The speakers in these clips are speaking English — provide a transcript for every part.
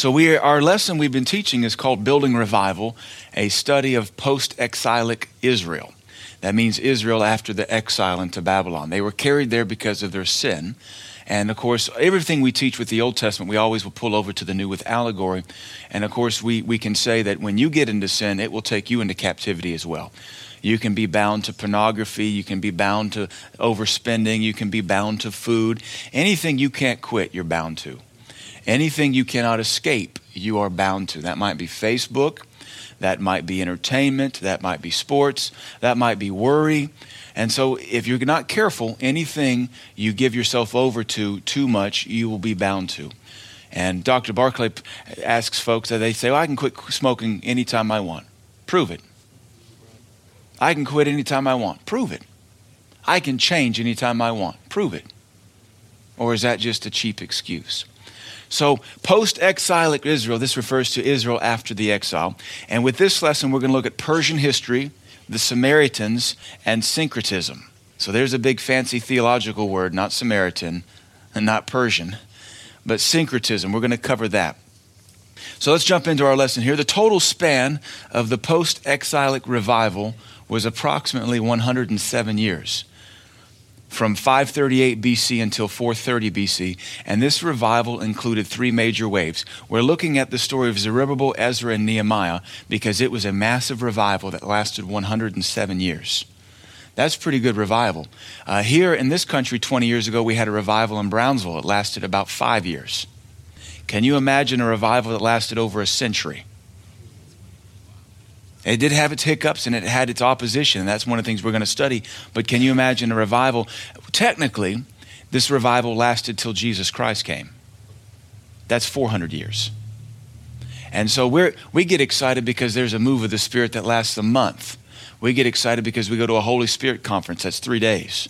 So we our lesson we've been teaching is called Building Revival, a study of post-exilic Israel. That means Israel after the exile into Babylon. They were carried there because of their sin. And of course, everything we teach with the Old Testament, we always will pull over to the New with allegory. And of course, we, we can say that when you get into sin, it will take you into captivity as well. You can be bound to pornography. You can be bound to overspending. You can be bound to food. Anything you can't quit, you're bound to. Anything you cannot escape, you are bound to. That might be Facebook. That might be entertainment. That might be sports. That might be worry. And so, if you're not careful, anything you give yourself over to too much, you will be bound to. And Dr. Barclay asks folks that they say, well, I can quit smoking anytime I want. Prove it. I can quit anytime I want. Prove it. I can change anytime I want. Prove it. Or is that just a cheap excuse? So, post exilic Israel, this refers to Israel after the exile. And with this lesson, we're going to look at Persian history, the Samaritans, and syncretism. So, there's a big fancy theological word, not Samaritan and not Persian, but syncretism. We're going to cover that. So, let's jump into our lesson here. The total span of the post exilic revival was approximately 107 years from 538 BC until 430 BC, and this revival included three major waves. We're looking at the story of Zerubbabel, Ezra, and Nehemiah because it was a massive revival that lasted 107 years. That's pretty good revival. Uh, here in this country, 20 years ago, we had a revival in Brownsville. It lasted about five years. Can you imagine a revival that lasted over a century? It did have its hiccups and it had its opposition, and that's one of the things we're going to study. But can you imagine a revival? Technically, this revival lasted till Jesus Christ came. That's 400 years. And so we we get excited because there's a move of the Spirit that lasts a month. We get excited because we go to a Holy Spirit conference that's three days.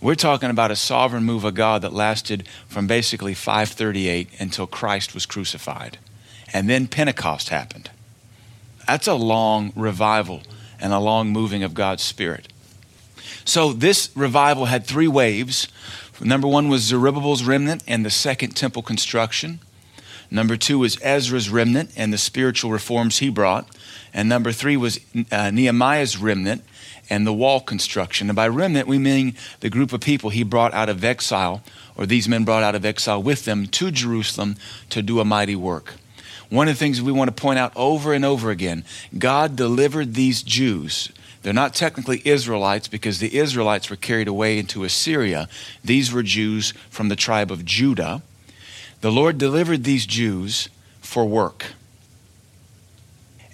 We're talking about a sovereign move of God that lasted from basically 538 until Christ was crucified. And then Pentecost happened. That's a long revival and a long moving of God's Spirit. So this revival had three waves. Number one was Zerubbabel's remnant and the second temple construction. Number two was Ezra's remnant and the spiritual reforms he brought. And number three was uh, Nehemiah's remnant and the wall construction. And by remnant, we mean the group of people he brought out of exile, or these men brought out of exile with them to Jerusalem to do a mighty work. One of the things we want to point out over and over again God delivered these Jews. They're not technically Israelites because the Israelites were carried away into Assyria. These were Jews from the tribe of Judah. The Lord delivered these Jews for work.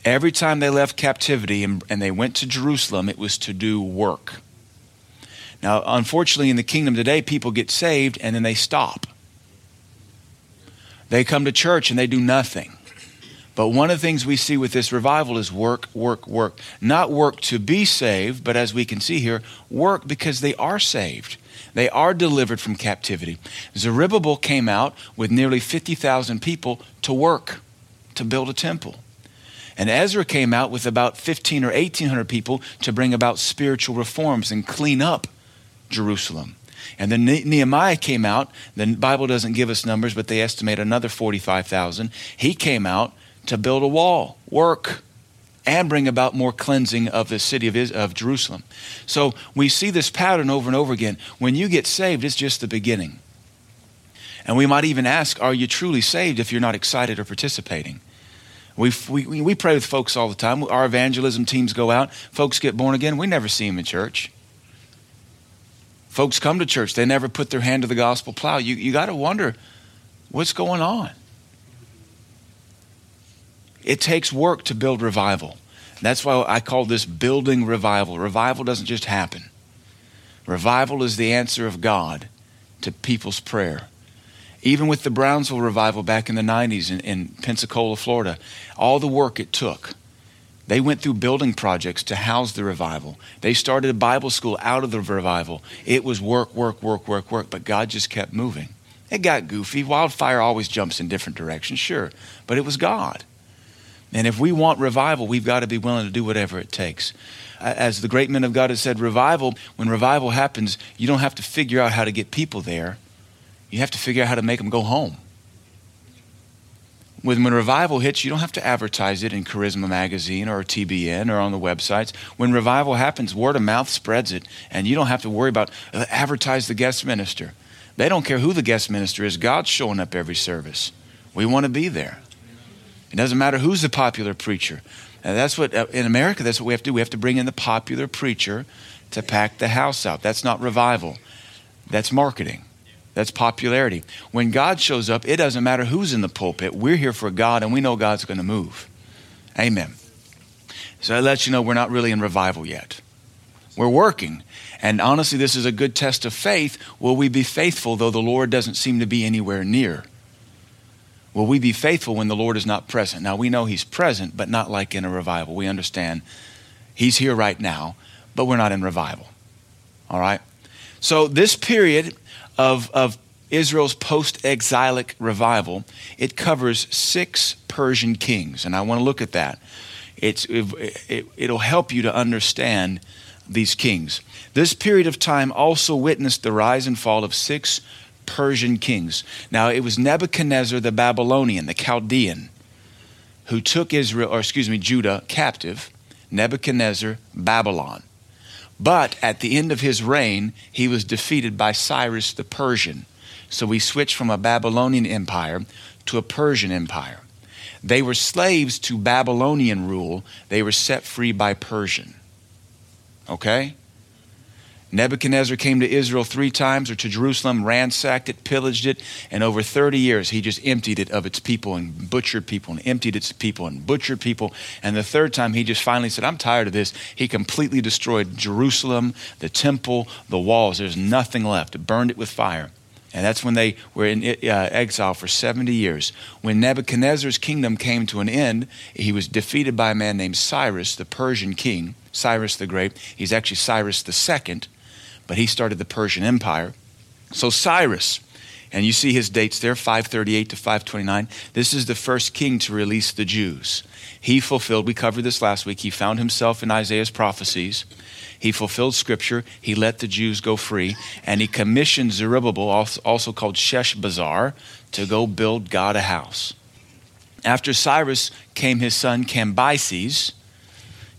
Every time they left captivity and, and, they went to Jerusalem, it was to do work. Now, unfortunately, in the kingdom today, people get saved and then they stop. They come to church and they do nothing. But one of the things we see with this revival is work, work, work. Not work to be saved, but as we can see here, work because they are saved. They are delivered from captivity. Zerubbabel came out with nearly 50,000 people to work, to build a temple. And Ezra came out with about 15 or 1,800 people to bring about spiritual reforms and clean up Jerusalem. And then Nehemiah came out. The Bible doesn't give us numbers, but they estimate another 45,000. He came out to build a wall, work, and bring about more cleansing of the city of, of Jerusalem. So we see this pattern over and over again. When you get saved, it's just the beginning. And we might even ask, are you truly saved if you're not excited or participating? We, we, we pray with folks all the time. Our evangelism teams go out. Folks get born again. We never see them in church. Folks come to church. They never put their hand to the gospel plow. You, you got to wonder what's going on. It takes work to build revival. That's why I call this building revival. Revival doesn't just happen. Revival is the answer of God to people's prayer. Even with the Brownsville revival back in the 90s in, in Pensacola, Florida, all the work it took. They went through building projects to house the revival. They started a Bible school out of the revival. It was work, work, work, work, work, but God just kept moving. It got goofy. Wildfire always jumps in different directions, sure, but it was God. And if we want revival, we've got to be willing to do whatever it takes. As the great men of God have said, revival, when revival happens, you don't have to figure out how to get people there. You have to figure out how to make them go home. When, when revival hits, you don't have to advertise it in Charisma Magazine or TBN or on the websites. When revival happens, word of mouth spreads it, and you don't have to worry about uh, advertise the guest minister. They don't care who the guest minister is. God's showing up every service. We want to be there. It doesn't matter who's the popular preacher. And that's what, uh, in America, that's what we have to do. We have to bring in the popular preacher to pack the house out. That's not revival, that's marketing. That's popularity. When God shows up, it doesn't matter who's in the pulpit. We're here for God and we know God's going to move. Amen. So that lets you know we're not really in revival yet. We're working. And honestly, this is a good test of faith. Will we be faithful though the Lord doesn't seem to be anywhere near? Will we be faithful when the Lord is not present? Now, we know He's present, but not like in a revival. We understand He's here right now, but we're not in revival. All right? So, this period of, of Israel's post exilic revival, it covers six Persian kings. And I want to look at that. It's, it, it, will help you to understand these kings. This period of time also witnessed the rise and fall of six Persian kings. Now, it was Nebuchadnezzar the Babylonian, the Chaldean, who took Israel, or excuse me, Judah captive. Nebuchadnezzar, Babylon. But at the end of his reign, he was defeated by Cyrus the Persian. So we switched from a Babylonian empire to a Persian empire. They were slaves to Babylonian rule, they were set free by Persian. Okay? Nebuchadnezzar came to Israel three times or to Jerusalem, ransacked it, pillaged it, and over 30 years he just emptied it of its people and butchered people and emptied its people and butchered people. And the third time he just finally said, I'm tired of this. He completely destroyed Jerusalem, the temple, the walls. There's nothing left, burned it with fire. And that's when they were in uh, exile for 70 years. When Nebuchadnezzar's kingdom came to an end, he was defeated by a man named Cyrus, the Persian king, Cyrus the Great. He's actually Cyrus the Second but he started the Persian Empire. So Cyrus, and you see his dates there 538 to 529. This is the first king to release the Jews. He fulfilled, we covered this last week, he found himself in Isaiah's prophecies. He fulfilled scripture. He let the Jews go free. And he commissioned Zerubbabel, also called Sheshbazzar, to go build God a house. After Cyrus came his son Cambyses.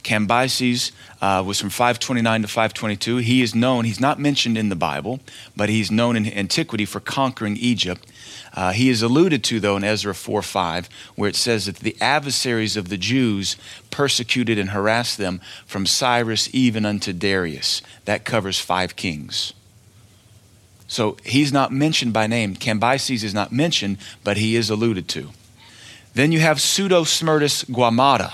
Cambyses uh, was from 529 to 522. He is known, he's not mentioned in the Bible, but he's known in antiquity for conquering Egypt. Uh, he is alluded to, though, in Ezra 4 5, where it says that the adversaries of the Jews persecuted and harassed them from Cyrus even unto Darius. That covers five kings. So he's not mentioned by name. Cambyses is not mentioned, but he is alluded to. Then you have Pseudo Smerdis Gwamada.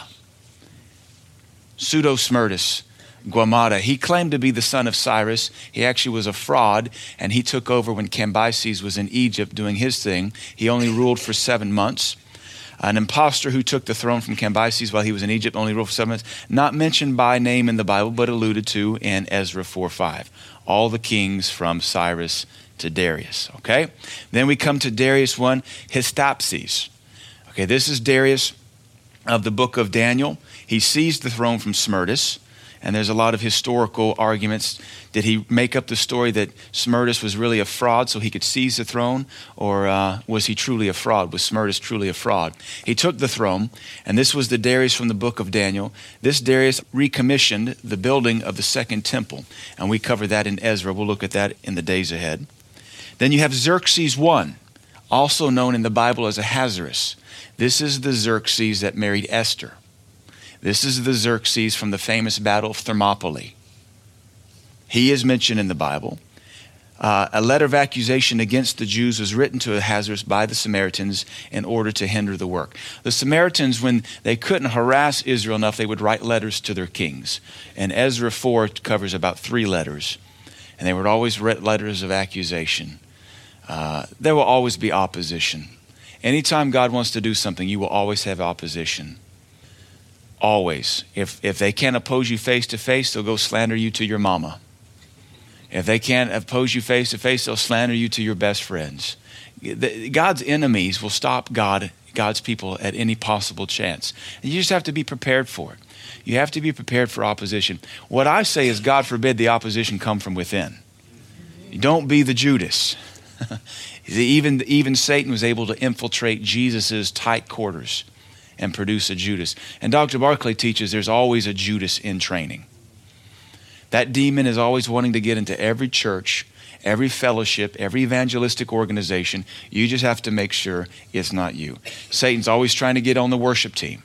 Pseudo-Smerdis Gwamada. He claimed to be the son of Cyrus. He actually was a fraud, and he took over when Cambyses was in Egypt doing his thing. He only ruled for seven months. An impostor who took the throne from Cambyses while he was in Egypt only ruled for seven months. Not mentioned by name in the Bible, but alluded to in Ezra 4 5. All the kings from Cyrus to Darius. Okay? Then we come to Darius 1, Hystaspes. Okay, this is Darius of the book of Daniel. He seized the throne from Smerdis, and there's a lot of historical arguments. Did he make up the story that Smerdis was really a fraud so he could seize the throne, or uh, was he truly a fraud? Was Smerdis truly a fraud? He took the throne, and this was the Darius from the book of Daniel. This Darius recommissioned the building of the second temple, and we cover that in Ezra. We'll look at that in the days ahead. Then you have Xerxes I, also known in the Bible as Ahasuerus. This is the Xerxes that married Esther. This is the Xerxes from the famous Battle of Thermopylae. He is mentioned in the Bible. Uh, a letter of accusation against the Jews was written to Ahasuerus by the Samaritans in order to hinder the work. The Samaritans, when they couldn't harass Israel enough, they would write letters to their kings. And Ezra 4 covers about three letters. And they would always write letters of accusation. Uh, there will always be opposition. Anytime God wants to do something, you will always have opposition. Always. If, if they can't oppose you face to face, they'll go slander you to your mama. If they can't oppose you face to face, they'll slander you to your best friends. God's enemies will stop God, God's people at any possible chance. And you just have to be prepared for it. You have to be prepared for opposition. What I say is, God forbid the opposition come from within. Don't be the Judas. Even, even Satan was able to infiltrate Jesus' tight quarters and produce a Judas. And Dr. Barclay teaches there's always a Judas in training. That demon is always wanting to get into every church, every fellowship, every evangelistic organization. You just have to make sure it's not you. Satan's always trying to get on the worship team.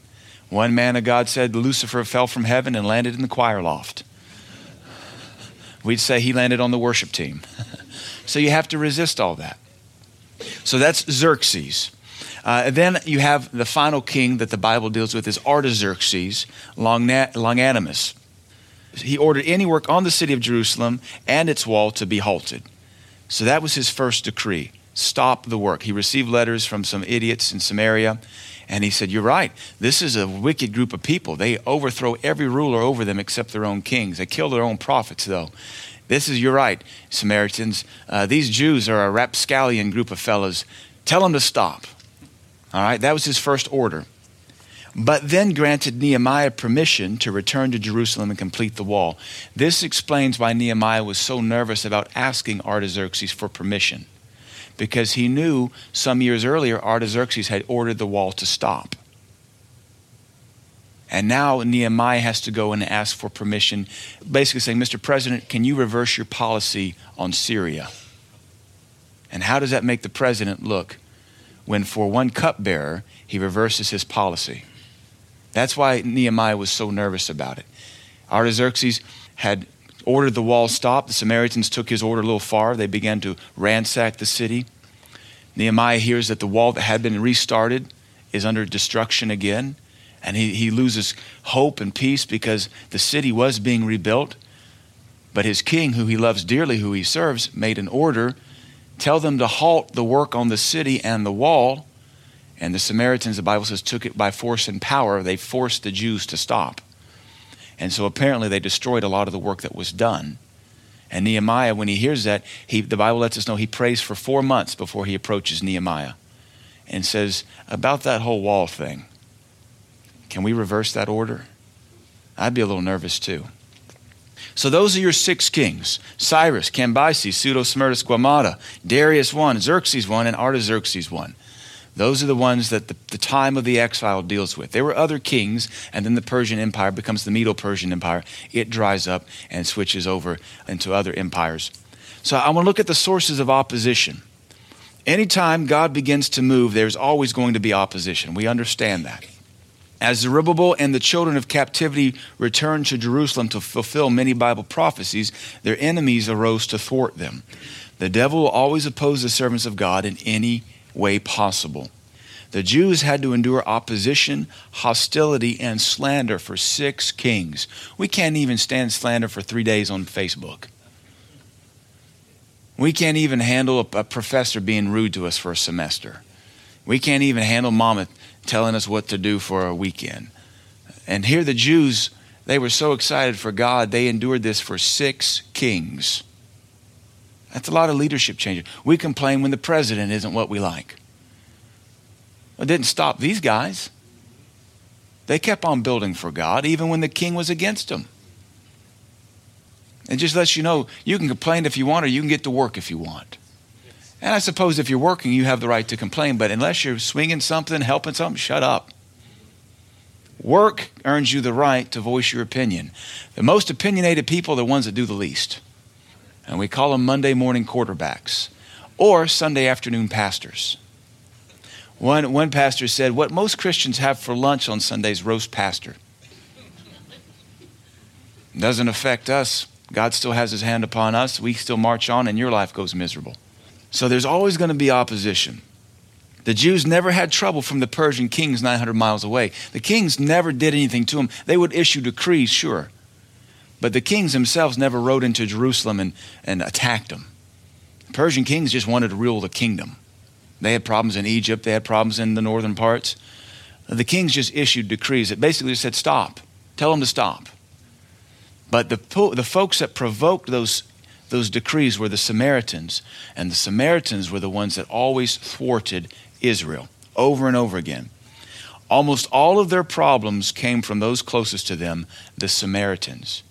One man of God said Lucifer fell from heaven and landed in the choir loft. We'd say he landed on the worship team. so you have to resist all that. So that's Xerxes. Uh, then you have the final king that the Bible deals with is Artaxerxes Longimanus. He ordered any work on the city of Jerusalem and its wall to be halted. So that was his first decree stop the work. He received letters from some idiots in Samaria, and he said, You're right. This is a wicked group of people. They overthrow every ruler over them except their own kings. They kill their own prophets, though. This is, you're right, Samaritans. Uh, these Jews are a rapscallion group of fellows. Tell them to stop. All right, that was his first order. But then granted Nehemiah permission to return to Jerusalem and complete the wall. This explains why Nehemiah was so nervous about asking Artaxerxes for permission, because he knew some years earlier Artaxerxes had ordered the wall to stop. And now Nehemiah has to go and ask for permission, basically saying, Mr. President, can you reverse your policy on Syria? And how does that make the president look when, for one cupbearer, he reverses his policy? That's why Nehemiah was so nervous about it. Artaxerxes had ordered the wall stopped. The Samaritans took his order a little far. They began to ransack the city. Nehemiah hears that the wall that had been restarted is under destruction again. And he, he loses hope and peace because the city was being rebuilt. But his king, who he loves dearly, who he serves, made an order tell them to halt the work on the city and the wall. And the Samaritans, the Bible says, took it by force and power. They forced the Jews to stop. And so apparently they destroyed a lot of the work that was done. And Nehemiah, when he hears that, he, the Bible lets us know he prays for four months before he approaches Nehemiah and says, About that whole wall thing, can we reverse that order? I'd be a little nervous too. So those are your six kings Cyrus, Cambyses, Pseudo Smerdis, Gwamata, Darius one, Xerxes one, and Artaxerxes one. Those are the ones that the, the, time of the exile deals with. There were other kings, and then the Persian Empire becomes the Medo Persian Empire. It dries up and switches over into other empires. So I want to look at the sources of opposition. Anytime God begins to move, there's always going to be opposition. We understand that. As Zerubbabel and the children of captivity returned to Jerusalem to fulfill many Bible prophecies, their enemies arose to thwart them. The devil will always oppose the servants of God in any way possible. The Jews had to endure opposition, hostility, and slander for six kings. We can't even stand slander for three days on Facebook. We can't even handle a, professor being rude to us for a semester. We can't even handle mama telling us what to do for a weekend. And here the Jews, they were so excited for God, they endured this for six kings. That's a lot of leadership changes. We complain when the president isn't what we like. It didn't stop these guys. They kept on building for God even when the king was against them. It just lets you know you can complain if you want or you can get to work if you want. And I suppose if you're working, you have the right to complain, but unless you're swinging something, helping something, shut up. Work earns you the right to voice your opinion. The most opinionated people are the ones that do the least. And we call them Monday morning quarterbacks or Sunday afternoon pastors. One, one pastor said, What most Christians have for lunch on Sundays, roast pastor. Doesn't affect us. God still has his hand upon us. We still march on, and your life goes miserable. So there's always going to be opposition. The Jews never had trouble from the Persian kings 900 miles away. The kings never did anything to them. They would issue decrees, sure. But the kings themselves never rode into Jerusalem and, and attacked them. The Persian kings just wanted to rule the kingdom. They had problems in Egypt, they had problems in the northern parts. The kings just issued decrees that basically said, stop, tell them to stop. But the, the folks that provoked those those decrees were the Samaritans, and the Samaritans were the ones that always thwarted Israel over and over again. Almost all of their problems came from those closest to them, the Samaritans.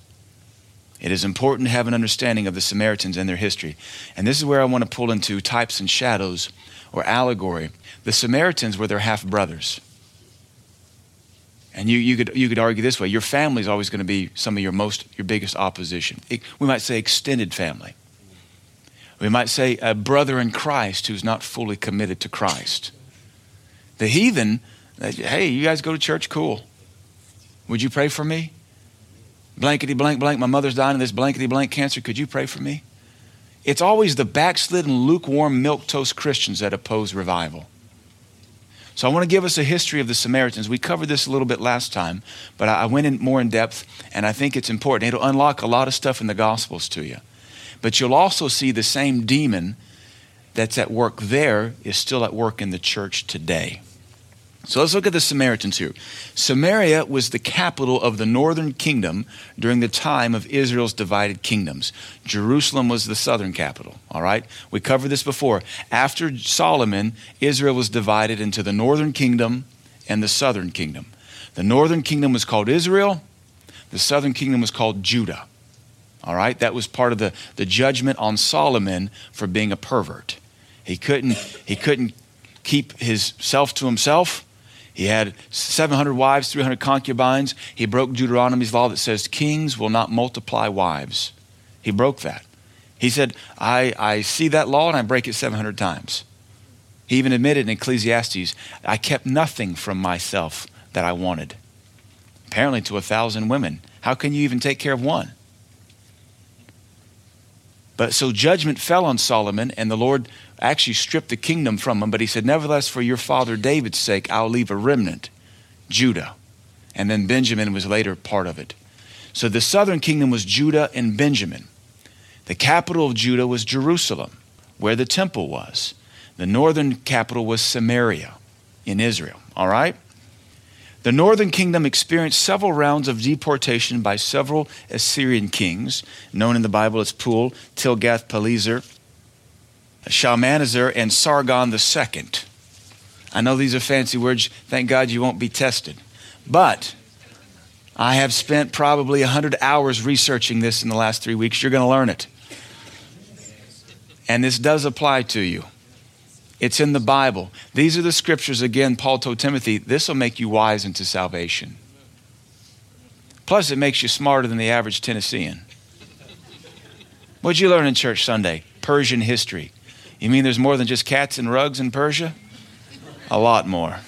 It is important to have an understanding of the Samaritans and their history. And this is where I want to pull into types and shadows or allegory. The Samaritans were their half brothers. And you, you, could, you could argue this way your family is always going to be some of your most your biggest opposition. It, we might say extended family. We might say a brother in Christ who's not fully committed to Christ. The heathen, hey, you guys go to church? Cool. Would you pray for me? Blankety blank blank, my mother's dying of this blankety blank cancer. Could you pray for me? It's always the backslidden, lukewarm, milk toast Christians that oppose revival. So I want to give us a history of the Samaritans. We covered this a little bit last time, but I went in more in depth, and I think it's important. It'll unlock a lot of stuff in the Gospels to you. But you'll also see the same demon that's at work there is still at work in the church today. So let's look at the Samaritans here. Samaria was the capital of the northern kingdom during the time of Israel's divided kingdoms. Jerusalem was the southern capital, all right? We covered this before. After Solomon, Israel was divided into the northern kingdom and the southern kingdom. The northern kingdom was called Israel, the southern kingdom was called Judah. All right? That was part of the, the judgment on Solomon for being a pervert. He couldn't, he couldn't keep his self to himself. He had 700 wives, 300 concubines. He broke Deuteronomy's law that says kings will not multiply wives. He broke that. He said, I, I see that law and I break it 700 times. He even admitted in Ecclesiastes, I kept nothing from myself that I wanted. Apparently, to a thousand women. How can you even take care of one? But so judgment fell on Solomon, and the Lord actually stripped the kingdom from him. But he said, Nevertheless, for your father David's sake, I'll leave a remnant, Judah. And then Benjamin was later part of it. So the southern kingdom was Judah and Benjamin. The capital of Judah was Jerusalem, where the temple was. The northern capital was Samaria in Israel. All right? The northern kingdom experienced several rounds of deportation by several Assyrian kings, known in the Bible as Pul, Tilgath-Pileser, Shalmaneser, and Sargon II. I know these are fancy words. Thank God you won't be tested. But I have spent probably 100 hours researching this in the last three weeks. You're going to learn it. And this does apply to you. It's in the Bible. These are the scriptures, again, Paul told Timothy, this will make you wise into salvation. Plus, it makes you smarter than the average Tennessean. What'd you learn in church Sunday? Persian history. You mean there's more than just cats and rugs in Persia? A lot more.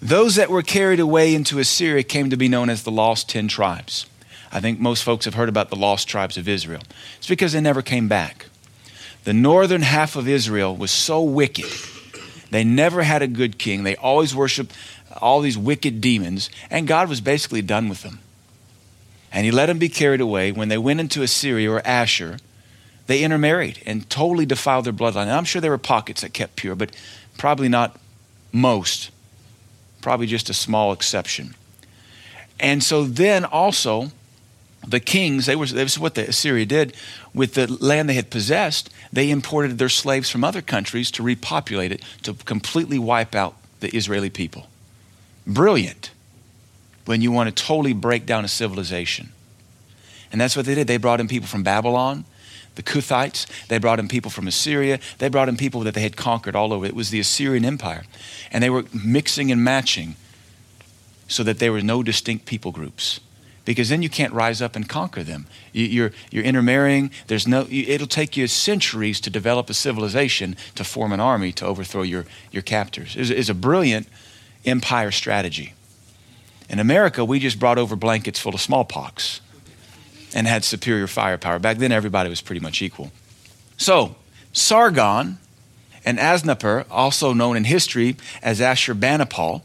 Those that were carried away into Assyria came to be known as the lost 10 tribes. I think most folks have heard about the lost tribes of Israel. It's because they never came back. The northern half of Israel was so wicked. They never had a good king. They always worshiped all these wicked demons, and God was basically done with them. And he let them be carried away. When they went into Assyria or Ashur, they intermarried and totally defiled their bloodline. And I'm sure there were pockets that kept pure, but probably not most. Probably just a small exception. And so then also, the kings, they were, this is what the Assyria did with the land they had possessed. They imported their slaves from other countries to repopulate it, to completely wipe out the Israeli people. Brilliant when you want to totally break down a civilization. And that's what they did. They brought in people from Babylon, the Kuthites. They brought in people from Assyria. They brought in people that they had conquered all over. It was the Assyrian Empire. And they were mixing and matching so that there were no distinct people groups because then you can't rise up and conquer them. You, are you're intermarrying. There's no, it'll take you centuries to develop a civilization to form an army to overthrow your, your captors. It's, it's a brilliant empire strategy. In America, we just brought over blankets full of smallpox and had superior firepower. Back then, everybody was pretty much equal. So, Sargon and Asnappar, also known in history as Ashurbanipal,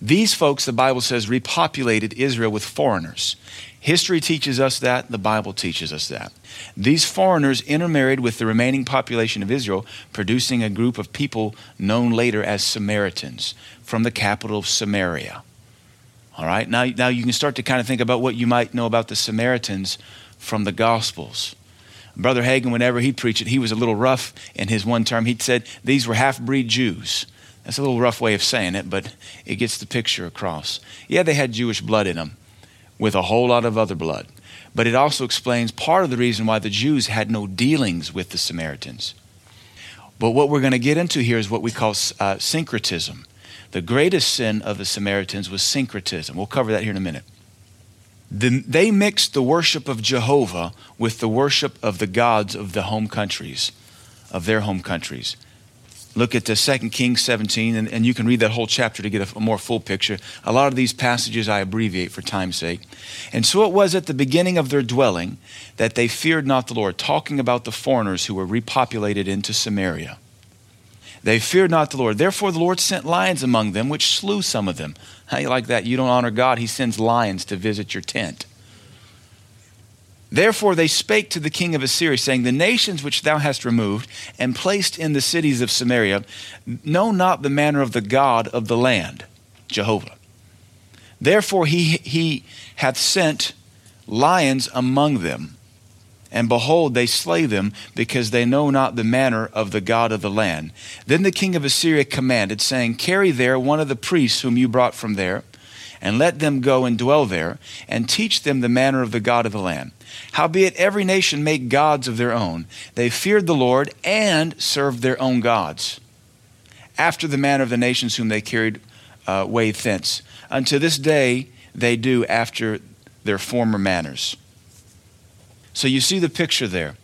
these folks, the Bible says, repopulated Israel with foreigners. History teaches us that, the Bible teaches us that. These foreigners intermarried with the remaining population of Israel, producing a group of people known later as Samaritans from the capital of Samaria. All right, now, now you can start to kind of think about what you might know about the Samaritans from the Gospels. Brother Hagin, whenever he'd preach it, he was a little rough in his one term. He'd said these were half breed Jews. That's a little rough way of saying it, but it gets the picture across. Yeah, they had Jewish blood in them, with a whole lot of other blood. But it also explains part of the reason why the Jews had no dealings with the Samaritans. But what we're going to get into here is what we call uh, syncretism. The greatest sin of the Samaritans was syncretism. We'll cover that here in a minute. The, they mixed the worship of Jehovah with the worship of the gods of the home countries, of their home countries. Look at the 2 Kings 17, and, and you can read that whole chapter to get a, a more full picture. A lot of these passages I abbreviate for time's sake. And so it was at the beginning of their dwelling that they feared not the Lord, talking about the foreigners who were repopulated into Samaria. They feared not the Lord. Therefore, the Lord sent lions among them, which slew some of them. How you like that? You don't honor God, He sends lions to visit your tent. Therefore they spake to the king of Assyria, saying, The nations which thou hast removed and placed in the cities of Samaria know not the manner of the God of the land, Jehovah. Therefore he, he hath sent lions among them, and behold, they slay them, because they know not the manner of the God of the land. Then the king of Assyria commanded, saying, Carry there one of the priests whom you brought from there, and let them go and dwell there, and teach them the manner of the God of the land. Howbeit every nation make gods of their own. They feared the Lord and served their own gods, after the manner of the nations whom they carried uh, away thence. Unto this day they do after their former manners. So you see the picture there.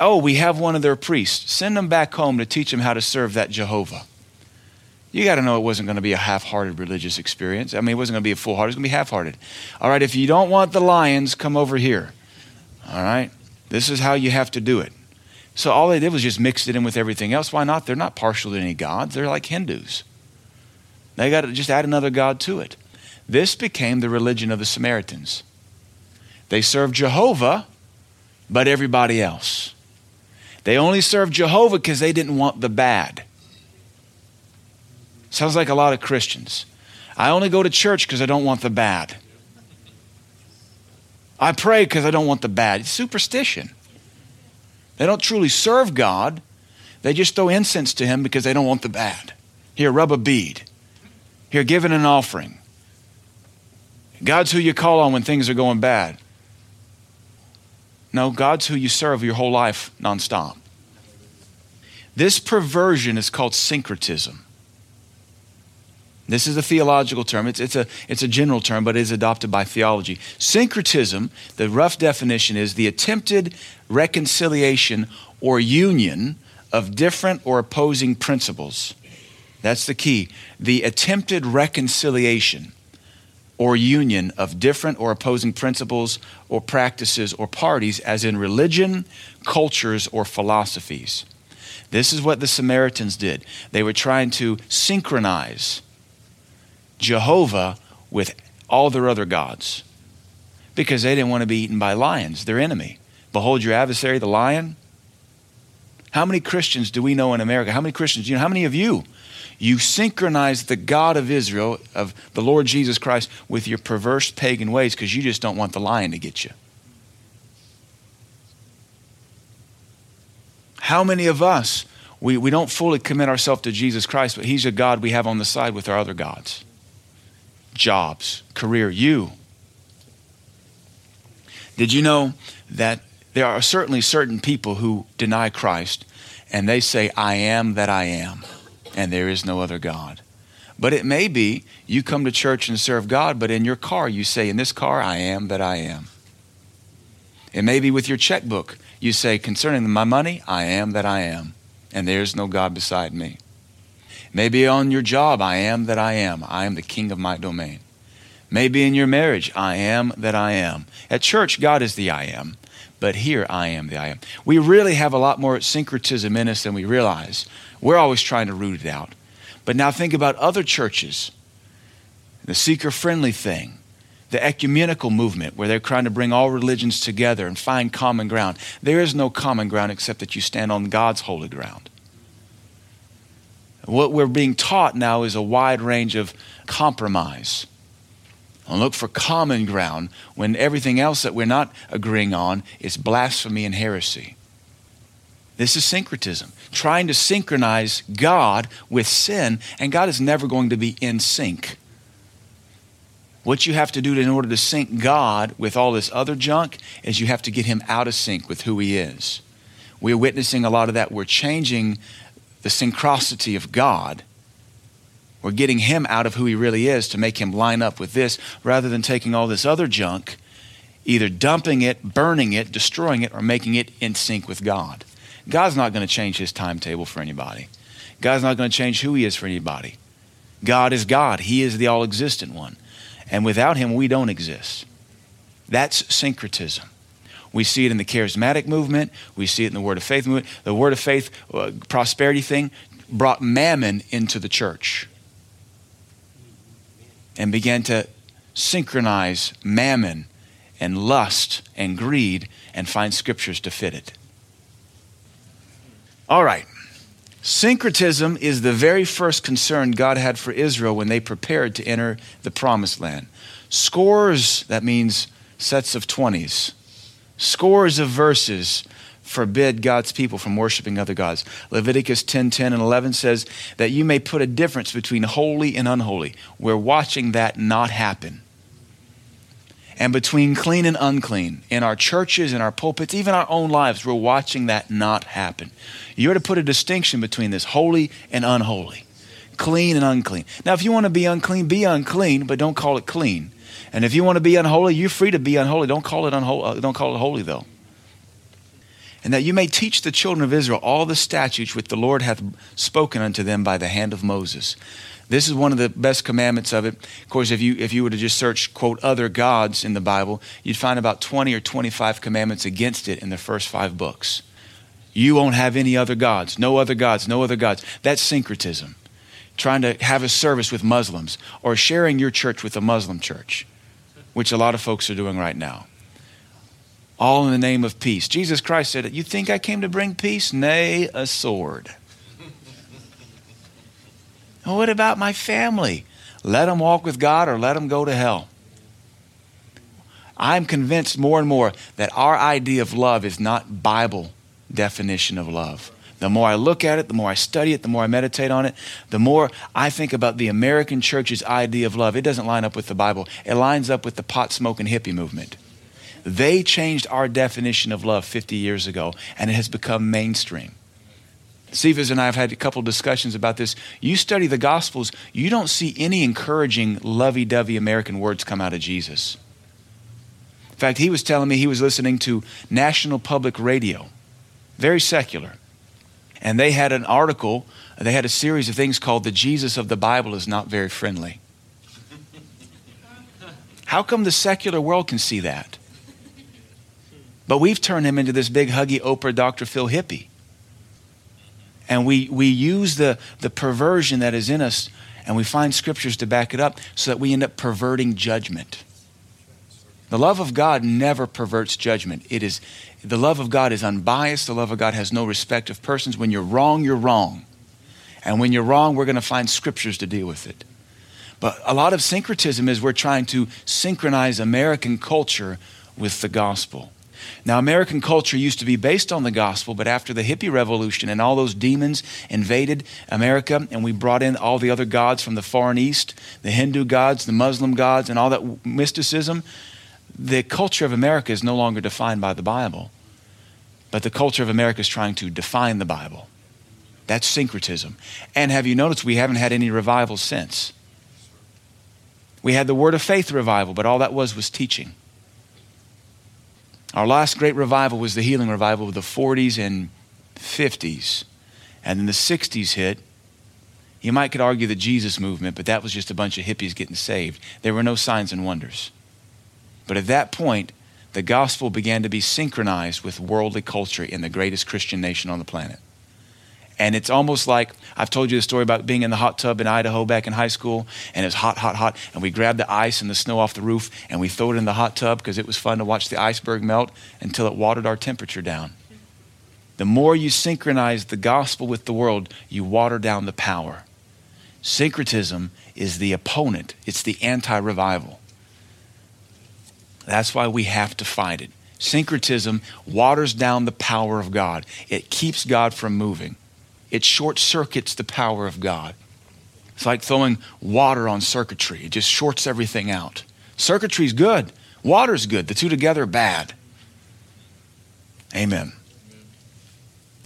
Oh, we have one of their priests. Send them back home to teach them how to serve that Jehovah. You got to know it wasn't going to be a half hearted religious experience. I mean, it wasn't going to be a full heart, it was going to be half hearted. All right, if you don't want the lions, come over here. All right? This is how you have to do it. So all they did was just mix it in with everything else. Why not? They're not partial to any gods. They're like Hindus. They got to just add another god to it. This became the religion of the Samaritans. They served Jehovah, but everybody else. They only served Jehovah because they didn't want the bad. Sounds like a lot of Christians. I only go to church because I don't want the bad. I pray because I don't want the bad. It's superstition. They don't truly serve God. They just throw incense to Him because they don't want the bad. Here, rub a bead. Here, give an offering. God's who you call on when things are going bad. No, God's who you serve your whole life nonstop. This perversion is called syncretism. This is a theological term. It's, it's, a, it's a general term, but it is adopted by theology. Syncretism, the rough definition is the attempted reconciliation or union of different or opposing principles. That's the key. The attempted reconciliation or union of different or opposing principles or practices or parties, as in religion, cultures, or philosophies. This is what the Samaritans did. They were trying to synchronize Jehovah with all their other gods because they didn't want to be eaten by lions, their enemy. Behold your adversary, the lion. How many Christians do we know in America? How many Christians, you know, how many of you? You synchronize the God of Israel, of the Lord Jesus Christ, with your perverse pagan ways because you just don't want the lion to get you. How many of us, we, we don't fully commit ourselves to Jesus Christ, but He's a God we have on the side with our other gods? jobs, career, you. Did you know that there are certainly certain people who deny Christ and they say, I am that I am, and there is no other God? But it may be you come to church and serve God, but in your car you say, In this car, I am that I am. It may be with your checkbook. You say, Concerning my money, I am that I am, and there is no God beside me. Maybe on your job, I am that I am. I am the king of my domain. Maybe in your marriage, I am that I am. At church, God is the I am. But here, I am the I am. We really have a lot more syncretism in us than we realize. We're always trying to root it out. But now think about other churches the seeker friendly thing, the ecumenical movement where they're trying to bring all religions together and find common ground. There is no common ground except that you stand on God's holy ground. What we're being taught now is a wide range of compromise. And look for common ground when everything else that we're not agreeing on is blasphemy and heresy. This is syncretism, trying to synchronize God with sin, and God is never going to be in sync. What you have to do in order to sync God with all this other junk is you have to get him out of sync with who he is. We're witnessing a lot of that. We're changing the synchronicity of God. We're getting him out of who he really is to make him line up with this rather than taking all this other junk, either dumping it, burning it, destroying it, or making it in sync with God. God's not going to change his timetable for anybody. God's not going to change who he is for anybody. God is God, he is the all existent one. And without him, we don't exist. That's syncretism. We see it in the charismatic movement. We see it in the Word of Faith movement. The Word of Faith uh, prosperity thing brought mammon into the church and began to synchronize mammon and lust and greed and find scriptures to fit it. All right. Syncretism is the very first concern God had for Israel when they prepared to enter the promised land. Scores, that means sets of 20s, scores of verses forbid God's people from worshiping other gods. Leviticus 10 10 and 11 says that you may put a difference between holy and unholy. We're watching that not happen. And between clean and unclean, in our churches, in our pulpits, even our own lives, we're watching that not happen. You're to put a distinction between this holy and unholy, clean and unclean. Now, if you want to be unclean, be unclean, but don't call it clean. And if you want to be unholy, you're free to be unholy. Don't call it unholy. Uh, don't call it holy, though and that you may teach the children of Israel all the statutes which the Lord hath spoken unto them by the hand of Moses. This is one of the best commandments of it. Of course, if you if you were to just search quote other gods in the Bible, you'd find about 20 or 25 commandments against it in the first 5 books. You won't have any other gods, no other gods, no other gods. That's syncretism. Trying to have a service with Muslims or sharing your church with a Muslim church, which a lot of folks are doing right now all in the name of peace. Jesus Christ said, You think I came to bring peace? Nay, a sword. Well, what about my family? Let them walk with God or let them go to hell. I'm convinced more and more that our idea of love is not Bible definition of love. The more I look at it, the more I study it, the more I meditate on it, the more I think about the American church's idea of love. It doesn't line up with the Bible. It lines up with the pot smoking hippie movement. They changed our definition of love 50 years ago, and it has become mainstream. Cephas and I have had a couple discussions about this. You study the Gospels, you don't see any encouraging, lovey dovey American words come out of Jesus. In fact, he was telling me he was listening to National Public Radio, very secular. And they had an article, they had a series of things called The Jesus of the Bible is Not Very Friendly. How come the secular world can see that? But we've turned him into this big huggy Oprah Dr. Phil hippie. And we, we use the, the perversion that is in us and we find scriptures to back it up so that we end up perverting judgment. The love of God never perverts judgment. It is the love of God is unbiased. The love of God has no respect of persons. When you're wrong, you're wrong. And when you're wrong, we're going to find scriptures to deal with it. But a lot of syncretism is we're trying to synchronize American culture with the gospel. Now, American culture used to be based on the gospel, but after the hippie revolution and all those demons invaded America, and we brought in all the other gods from the foreign east, the Hindu gods, the Muslim gods, and all that mysticism, the culture of America is no longer defined by the Bible. But the culture of America is trying to define the Bible. That's syncretism. And have you noticed we haven't had any revival since? We had the Word of Faith revival, but all that was was teaching. Our last great revival was the healing revival of the 40s and 50s. And then the 60s hit. You might could argue the Jesus movement, but that was just a bunch of hippies getting saved. There were no signs and wonders. But at that point, the gospel began to be synchronized with worldly culture in the greatest Christian nation on the planet. And it's almost like I've told you the story about being in the hot tub in Idaho back in high school, and it's hot, hot, hot. And we grabbed the ice and the snow off the roof, and we throw it in the hot tub because it was fun to watch the iceberg melt until it watered our temperature down. The more you synchronize the gospel with the world, you water down the power. Syncretism is the opponent, it's the anti revival. That's why we have to fight it. Syncretism waters down the power of God, it keeps God from moving it short circuits the power of God. It's like throwing water on circuitry, it just shorts everything out. Circuitry's good. Water's good. The two together are bad. Amen.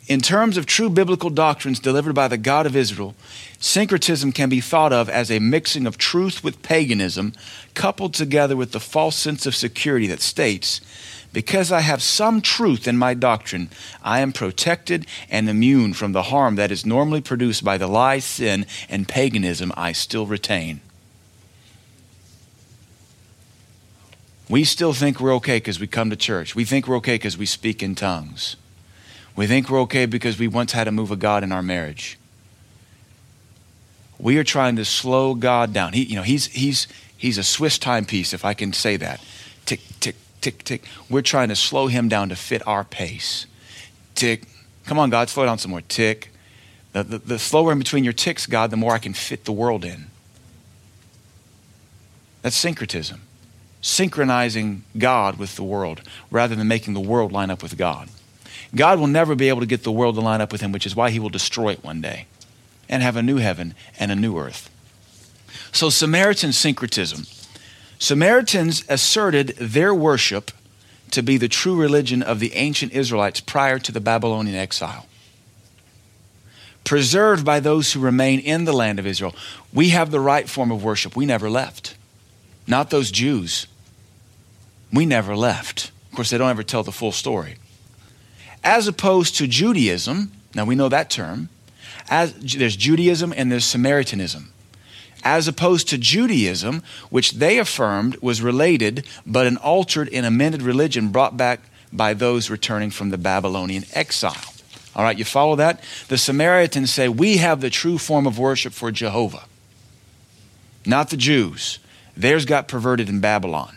In terms of true biblical doctrines delivered by the God of Israel, syncretism can be thought of as a mixing of truth with paganism, coupled together with the false sense of security that states, Because I have some truth in my doctrine, I am protected and immune from the harm that is normally produced by the lie, sin, and paganism I still retain. We still think we're okay because we come to church. We think we're okay because we speak in tongues. We think we're okay because we once had a move of God in our marriage. We are trying to slow God down. He, you know, he's, he's, he's a Swiss timepiece, if I can say that. Tick, tick, tick, tick. We're trying to slow him down to fit our pace. Tick. Come on, God, slow down some more. Tick. The, the, the slower in between your ticks, God, the more I can fit the world in. That's syncretism. Synchronizing God with the world rather than making the world line up with God. God will never be able to get the world to line up with him, which is why he will destroy it one day and have a new heaven and a new earth. So, Samaritan syncretism. Samaritans asserted their worship to be the true religion of the ancient Israelites prior to the Babylonian exile. Preserved by those who remain in the land of Israel. We have the right form of worship. We never left. Not those Jews. We never left. Of course, they don't ever tell the full story as opposed to Judaism. Now we know that term. As, there's Judaism and there's Samaritanism. As opposed to Judaism, which they affirmed was related but an altered and amended religion brought back by those returning from the Babylonian exile. All right, you follow that? The Samaritans say, We have the true form of worship for Jehovah, not the Jews. Theirs got perverted in Babylon.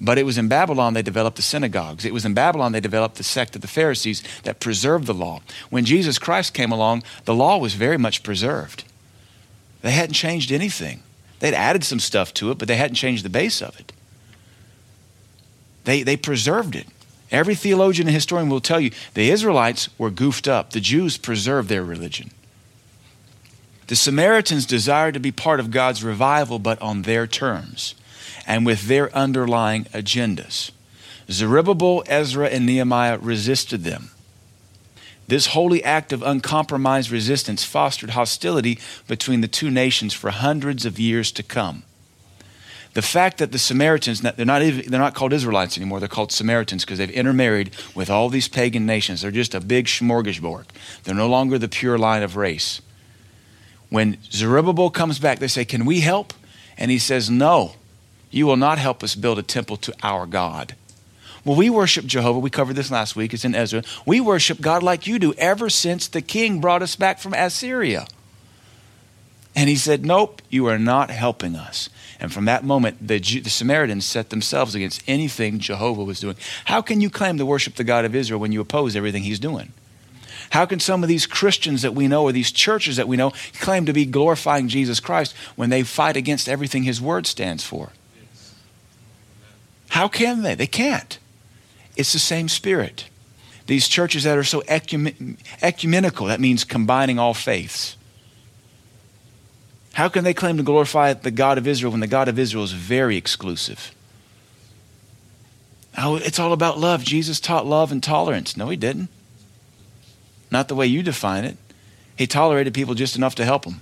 But it was in Babylon they developed the synagogues. It was in Babylon they developed the sect of the Pharisees that preserved the law. When Jesus Christ came along, the law was very much preserved. They hadn't changed anything. They'd added some stuff to it, but they hadn't changed the base of it. They, they preserved it. Every theologian and historian will tell you the Israelites were goofed up, the Jews preserved their religion. The Samaritans desired to be part of God's revival, but on their terms and with their underlying agendas. Zerubbabel, Ezra, and Nehemiah resisted them. This holy act of uncompromised resistance fostered hostility between the two nations for hundreds of years to come. The fact that the Samaritans, they're not, even, they're not called Israelites anymore, they're called Samaritans because they've intermarried with all these pagan nations. They're just a big smorgasbord. They're no longer the pure line of race. When Zerubbabel comes back, they say, Can we help? And he says, No. You will not help us build a temple to our God. Well, we worship Jehovah. We covered this last week. It's in Ezra. We worship God like you do ever since the king brought us back from Assyria. And he said, Nope, you are not helping us. And from that moment, the, the, Samaritans set themselves against anything Jehovah was doing. How can you claim to worship the God of Israel when you oppose everything he's doing? How can some of these Christians that we know or these churches that we know claim to be glorifying Jesus Christ when they fight against everything his word stands for? How can they? They can't. It's the same spirit. These churches that are so ecumenical, that means combining all faiths. How can they claim to glorify the God of Israel when the God of Israel is very exclusive? Oh, it's all about love. Jesus taught love and tolerance. No, he didn't. Not the way you define it. He tolerated people just enough to help them.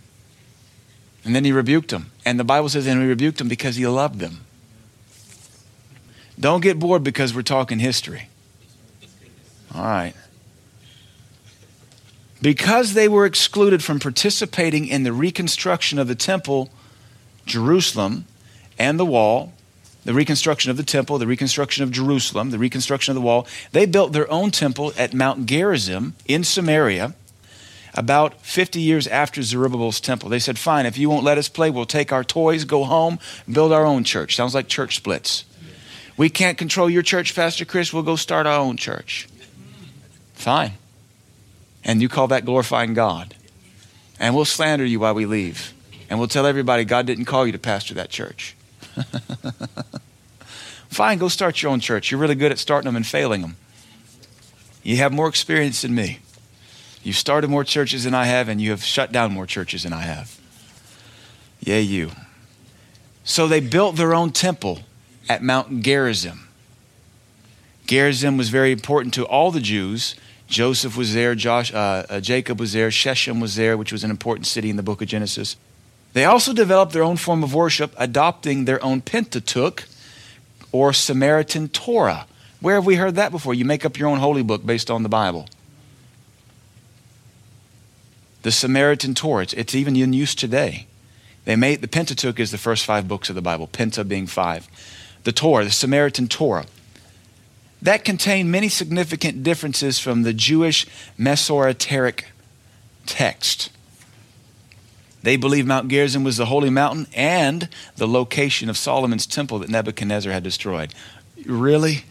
And then he rebuked them. And the Bible says, and he rebuked them because he loved them. Don't get bored because we're talking history. All right. Because they were excluded from participating in the reconstruction of the temple, Jerusalem, and the wall, the reconstruction of the temple, the reconstruction of Jerusalem, the reconstruction of the wall, they built their own temple at Mount Gerizim in Samaria about 50 years after Zerubbabel's temple. They said, Fine, if you won't let us play, we'll take our toys, go home, build our own church. Sounds like church splits. We can't control your church, Pastor Chris. We'll go start our own church. Fine. And you call that glorifying God. And we'll slander you while we leave. And we'll tell everybody God didn't call you to pastor that church. Fine, go start your own church. You're really good at starting them and failing them. You have more experience than me. You've started more churches than I have, and you have shut down more churches than I have. Yeah, you. So they built their own temple at Mount Gerizim. Gerizim was very important to all the Jews. Joseph was there, Josh, uh, uh, Jacob was there, Shechem was there, which was an important city in the book of Genesis. They also developed their own form of worship, adopting their own Pentateuch or Samaritan Torah. Where have we heard that before? You make up your own holy book based on the Bible. The Samaritan Torah, it's, it's even in use today. They made the Pentateuch is the first five books of the Bible, Penta being five. The Torah, the Samaritan Torah that contained many significant differences from the Jewish Masoretic text. They believed Mount Gerizim was the holy mountain and the location of Solomon's temple that Nebuchadnezzar had destroyed. Really?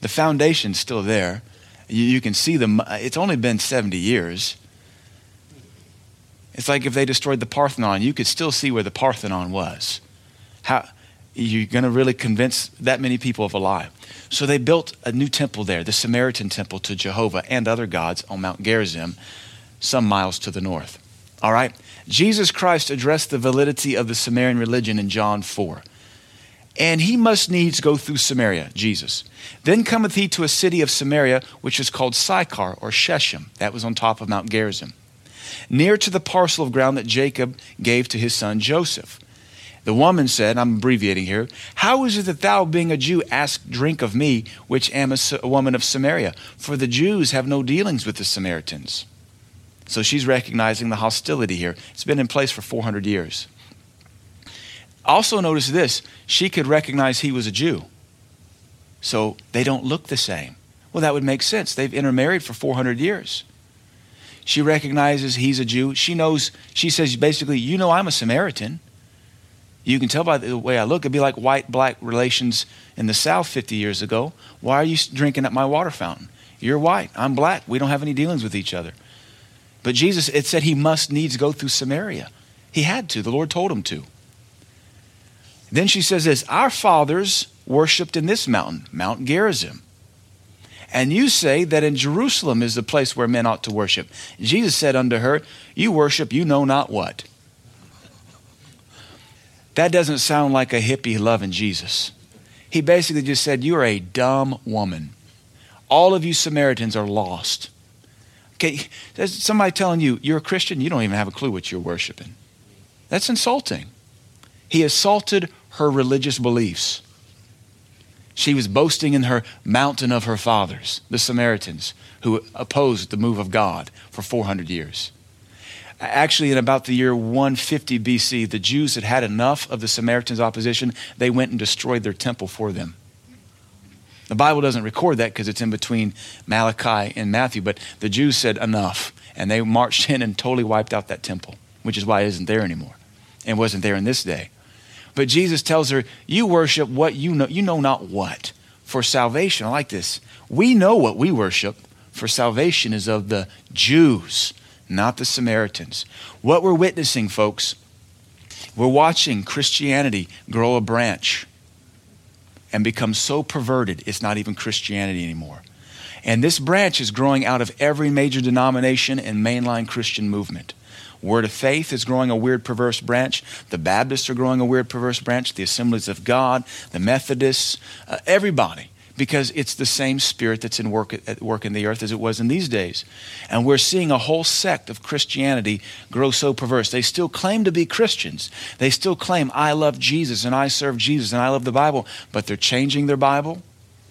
The foundation's still there. You, you can see them. It's only been 70 years. It's like if they destroyed the Parthenon, you could still see where the Parthenon was. How, you're going to really convince that many people of a lie. So they built a new temple there, the Samaritan temple to Jehovah and other gods on Mount Gerizim, some miles to the north. All right? Jesus Christ addressed the validity of the Samaritan religion in John 4. And he must needs go through Samaria, Jesus. Then cometh he to a city of Samaria, which is called Sychar or Shechem. That was on top of Mount Gerizim, near to the parcel of ground that Jacob gave to his son Joseph. The woman said, I'm abbreviating here, How is it that thou, being a Jew, ask drink of me, which am a, a woman of Samaria? For the Jews have no dealings with the Samaritans. So she's recognizing the hostility here. It's been in place for 400 years. Also, notice this she could recognize he was a Jew. So they don't look the same. Well, that would make sense. They've intermarried for 400 years. She recognizes he's a Jew. She knows, she says basically, You know, I'm a Samaritan. You can tell by the way I look, it'd be like white black relations in the South 50 years ago. Why are you drinking at my water fountain? You're white, I'm black. We don't have any dealings with each other. But Jesus, it said he must needs go through Samaria. He had to, the Lord told him to. Then she says this Our fathers worshiped in this mountain, Mount Gerizim. And you say that in Jerusalem is the place where men ought to worship. Jesus said unto her, You worship you know not what. That doesn't sound like a hippie loving Jesus. He basically just said, You are a dumb woman. All of you Samaritans are lost. Okay, there's somebody telling you you're a Christian, you don't even have a clue what you're worshiping. That's insulting. He assaulted her religious beliefs. She was boasting in her mountain of her fathers, the Samaritans, who opposed the move of God for 400 years. Actually, in about the year 150 BC, the Jews had had enough of the Samaritans' opposition. They went and destroyed their temple for them. The Bible doesn't record that because it's in between Malachi and Matthew, but the Jews said enough, and they marched in and totally wiped out that temple, which is why it isn't there anymore and wasn't there in this day. But Jesus tells her, You worship what you know, you know not what for salvation. I like this. We know what we worship, for salvation is of the Jews not the Samaritans. What we're witnessing, folks, we're watching Christianity grow a branch and become so perverted, it's not even Christianity anymore. And this branch is growing out of every major denomination and mainline Christian movement. Word of Faith is growing a weird, perverse branch. The Baptists are growing a weird, perverse branch. The Assemblies of God, the Methodists, uh, everybody because it's the same spirit that's in work at work in the earth as it was in these days. And we're seeing a whole sect of Christianity grow so perverse. They still claim to be Christians. They still claim I love Jesus and I serve Jesus and I love the Bible, but they're changing their Bible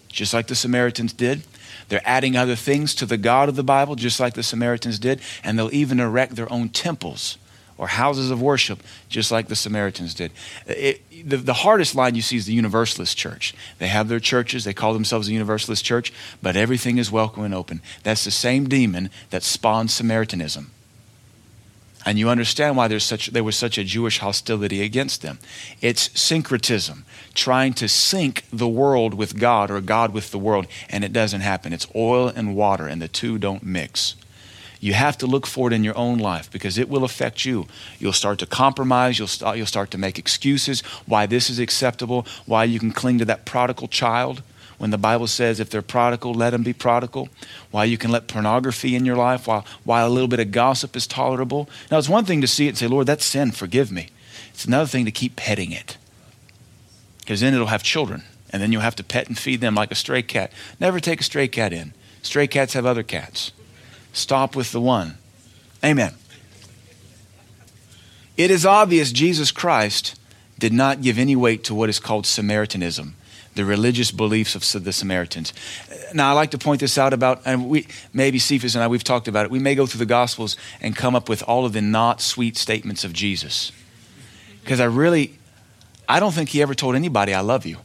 just like the Samaritans did. They're adding other things to the God of the Bible just like the Samaritans did, and they'll even erect their own temples or houses of worship, just like the Samaritans did. It, the, the hardest line you see is the Universalist church. They have their churches, they call themselves a Universalist church, but everything is welcome and open. That's the same demon that spawned Samaritanism. And you understand why there's such, there was such a Jewish hostility against them. It's syncretism, trying to sync the world with God or God with the world, and it doesn't happen. It's oil and water, and the two don't mix. You have to look for it in your own life because it will affect you. You'll start to compromise. You'll start, you'll start to make excuses why this is acceptable, why you can cling to that prodigal child when the Bible says if they're prodigal, let them be prodigal. Why you can let pornography in your life, while, while a little bit of gossip is tolerable. Now, it's one thing to see it and say, Lord, that's sin, forgive me. It's another thing to keep petting it. Because then it'll have children, and then you'll have to pet and feed them like a stray cat. Never take a stray cat in. Stray cats have other cats. Stop with the one. Amen. It is obvious Jesus Christ did not give any weight to what is called Samaritanism, the religious beliefs of the Samaritans. Now, I like to point this out about, and we, maybe Cephas and I, we've talked about it. We may go through the Gospels and come up with all of the not sweet statements of Jesus. Because I really, I don't think he ever told anybody, I love you.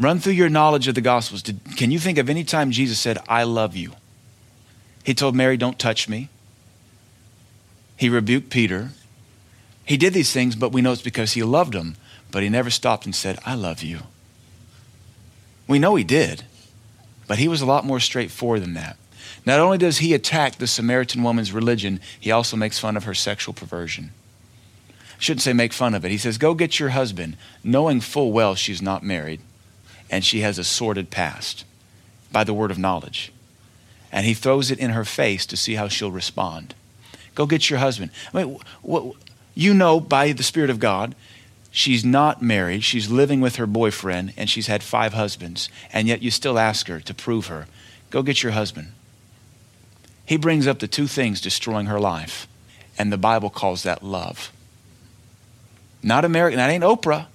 Run through your knowledge of the Gospels. Did, can you think of any time Jesus said, I love you? He told Mary, Don't touch me. He rebuked Peter. He did these things, but we know it's because he loved him. But he never stopped and said, I love you. We know he did, but he was a lot more straightforward than that. Not only does he attack the Samaritan woman's religion, he also makes fun of her sexual perversion. I shouldn't say make fun of it. He says, Go get your husband, knowing full well she's not married and she has a sordid past by the word of knowledge. And he throws it in her face to see how she'll respond. Go get your husband. I mean, what, you know by the Spirit of God, she's not married, she's living with her boyfriend, and she's had five husbands, and yet you still ask her to prove her. Go get your husband. He brings up the two things destroying her life, and the Bible calls that love. Not American, that ain't Oprah.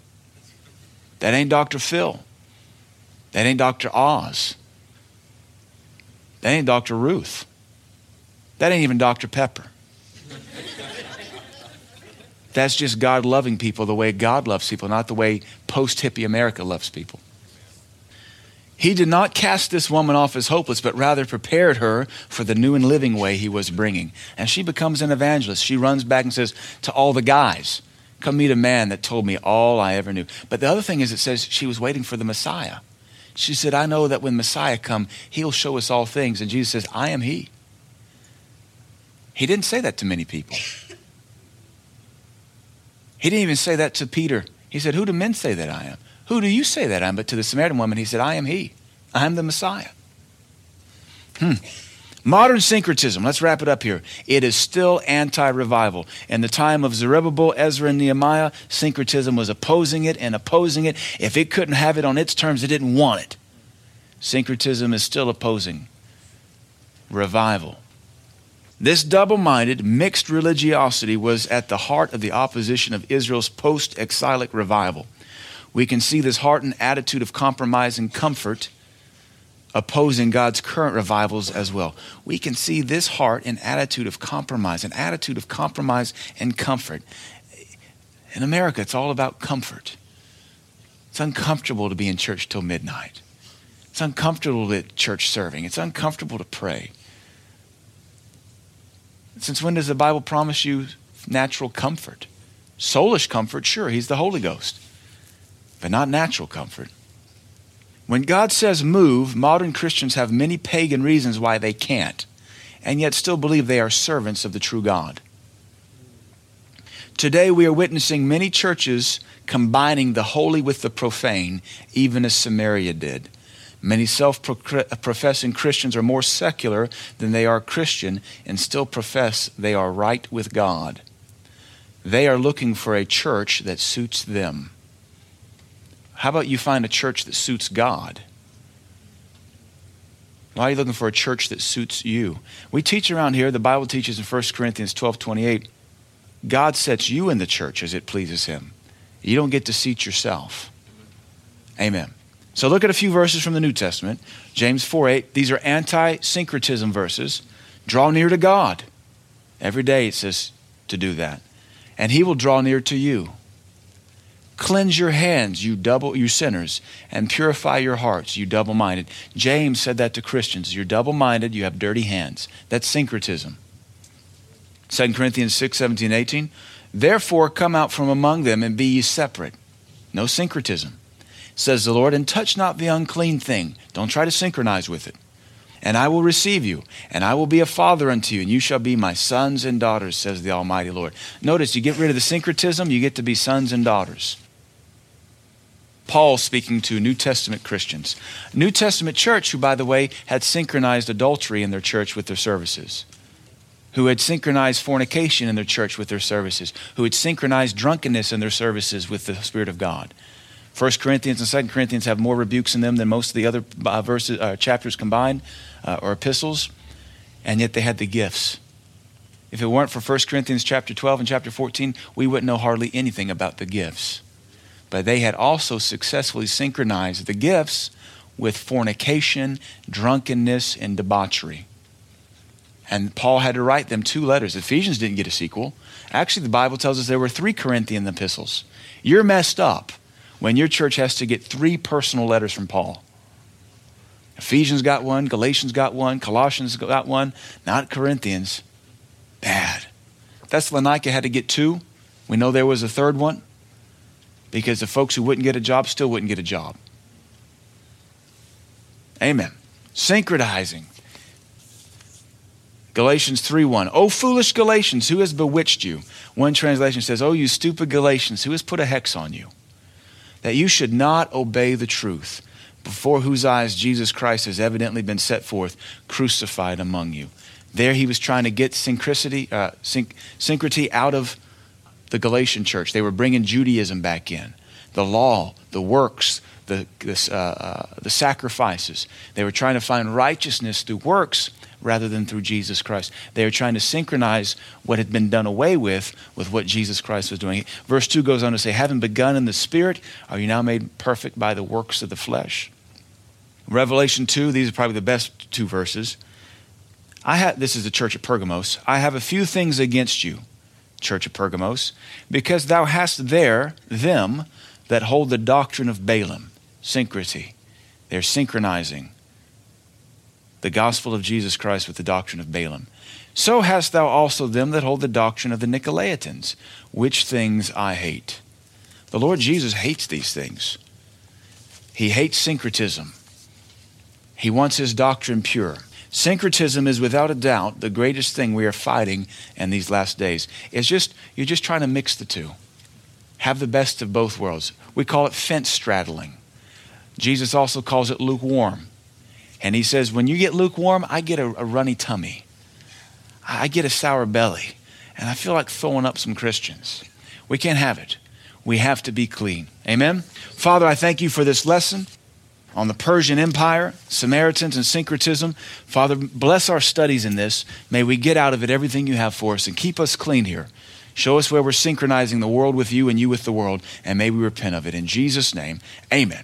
That ain't Dr. Phil. That ain't Dr. Oz. That ain't Dr. Ruth. That ain't even Dr. Pepper. That's just God loving people the way God loves people, not the way post hippie America loves people. He did not cast this woman off as hopeless, but rather prepared her for the new and living way he was bringing. And she becomes an evangelist. She runs back and says to all the guys, Come meet a man that told me all I ever knew. But the other thing is, it says she was waiting for the Messiah. She said, I know that when Messiah come, he'll show us all things. And Jesus says, I am he. He didn't say that to many people. He didn't even say that to Peter. He said, Who do men say that I am? Who do you say that I am? But to the Samaritan woman, he said, I am he. I am the Messiah. Hmm. Modern syncretism, let's wrap it up here. It is still anti revival. In the time of Zerubbabel, Ezra, and Nehemiah, syncretism was opposing it and opposing it. If it couldn't have it on its terms, it didn't want it. Syncretism is still opposing revival. This double minded, mixed religiosity was at the heart of the opposition of Israel's post exilic revival. We can see this heart and attitude of compromise and comfort opposing God's current revivals as well. We can see this heart and attitude of compromise, an attitude of compromise and comfort. In America, it's all about comfort. It's uncomfortable to be in church till midnight. It's uncomfortable at church serving. It's uncomfortable to pray. Since when does the Bible promise you natural comfort? Soulish comfort, sure, He's the Holy Ghost, but not natural comfort. When God says move, modern Christians have many pagan reasons why they can't, and yet still believe they are servants of the true God. Today, we are witnessing many churches combining the holy with the profane, even as Samaria did. Many self professing Christians are more secular than they are Christian and still profess they are right with God. They are looking for a church that suits them. How about you find a church that suits God? Why are you looking for a church that suits you? We teach around here, the Bible teaches in 1 Corinthians 12 28, God sets you in the church as it pleases Him. You don't get to seat yourself. Amen. So look at a few verses from the New Testament. James 4 8, these are anti syncretism verses. Draw near to God. Every day it says to do that. And He will draw near to you. Cleanse your hands, you double you sinners, and purify your hearts, you double-minded. James said that to Christians. You're double-minded, you have dirty hands. That's syncretism. 2 Corinthians 6, 17, 18. Therefore come out from among them and be ye separate. No syncretism. Says the Lord, and touch not the unclean thing. Don't try to synchronize with it. And I will receive you, and I will be a father unto you, and you shall be my sons and daughters, says the Almighty Lord. Notice, you get rid of the syncretism, you get to be sons and daughters. Paul speaking to New Testament Christians. New Testament church, who, by the way, had synchronized adultery in their church with their services. who had synchronized fornication in their church with their services, who had synchronized drunkenness in their services with the Spirit of God. 1 Corinthians and 2 Corinthians have more rebukes in them than most of the other uh, verses, uh, chapters combined uh, or epistles, and yet they had the gifts. If it weren't for 1 Corinthians chapter 12 and chapter 14, we wouldn't know hardly anything about the gifts. But they had also successfully synchronized the gifts with fornication, drunkenness, and debauchery. And Paul had to write them two letters. Ephesians didn't get a sequel. Actually, the Bible tells us there were three Corinthian epistles. You're messed up when your church has to get three personal letters from Paul. Ephesians got one, Galatians got one, Colossians got one, not Corinthians. Bad. Thessalonica had to get two. We know there was a third one because the folks who wouldn't get a job still wouldn't get a job. Amen. Synchronizing. Galatians 3:1. Oh foolish Galatians, who has bewitched you? One translation says, "Oh you stupid Galatians, who has put a hex on you? That you should not obey the truth, before whose eyes Jesus Christ has evidently been set forth, crucified among you." There he was trying to get syncreticity, uh, sync, syncrety out of the Galatian church. They were bringing Judaism back in, the law, the works, the, uh, uh, the sacrifices. They were trying to find righteousness through works rather than through Jesus Christ. They were trying to synchronize what had been done away with with what Jesus Christ was doing. Verse 2 goes on to say, Having begun in the Spirit, are you now made perfect by the works of the flesh? Revelation 2, these are probably the best two verses. I have, this is the church of Pergamos. I have a few things against you, church of Pergamos, because thou hast there them that hold the doctrine of Balaam, syncrety. They're synchronizing the gospel of Jesus Christ with the doctrine of Balaam. So hast thou also them that hold the doctrine of the Nicolaitans, which things I hate. The Lord Jesus hates these things. He hates syncretism. He wants his doctrine pure. Syncretism is without a doubt the greatest thing we are fighting in these last days. It's just, you're just trying to mix the two. Have the best of both worlds. We call it fence straddling. Jesus also calls it lukewarm. And he says, when you get lukewarm, I get a, a runny tummy. I get a sour belly. And I feel like throwing up some Christians. We can't have it. We have to be clean. Amen? Father, I thank you for this lesson on the Persian Empire, Samaritans, and syncretism. Father, bless our studies in this. May we get out of it everything you have for us and keep us clean here. Show us where we're synchronizing the world with you and you with the world, and may we repent of it. In Jesus' name, amen.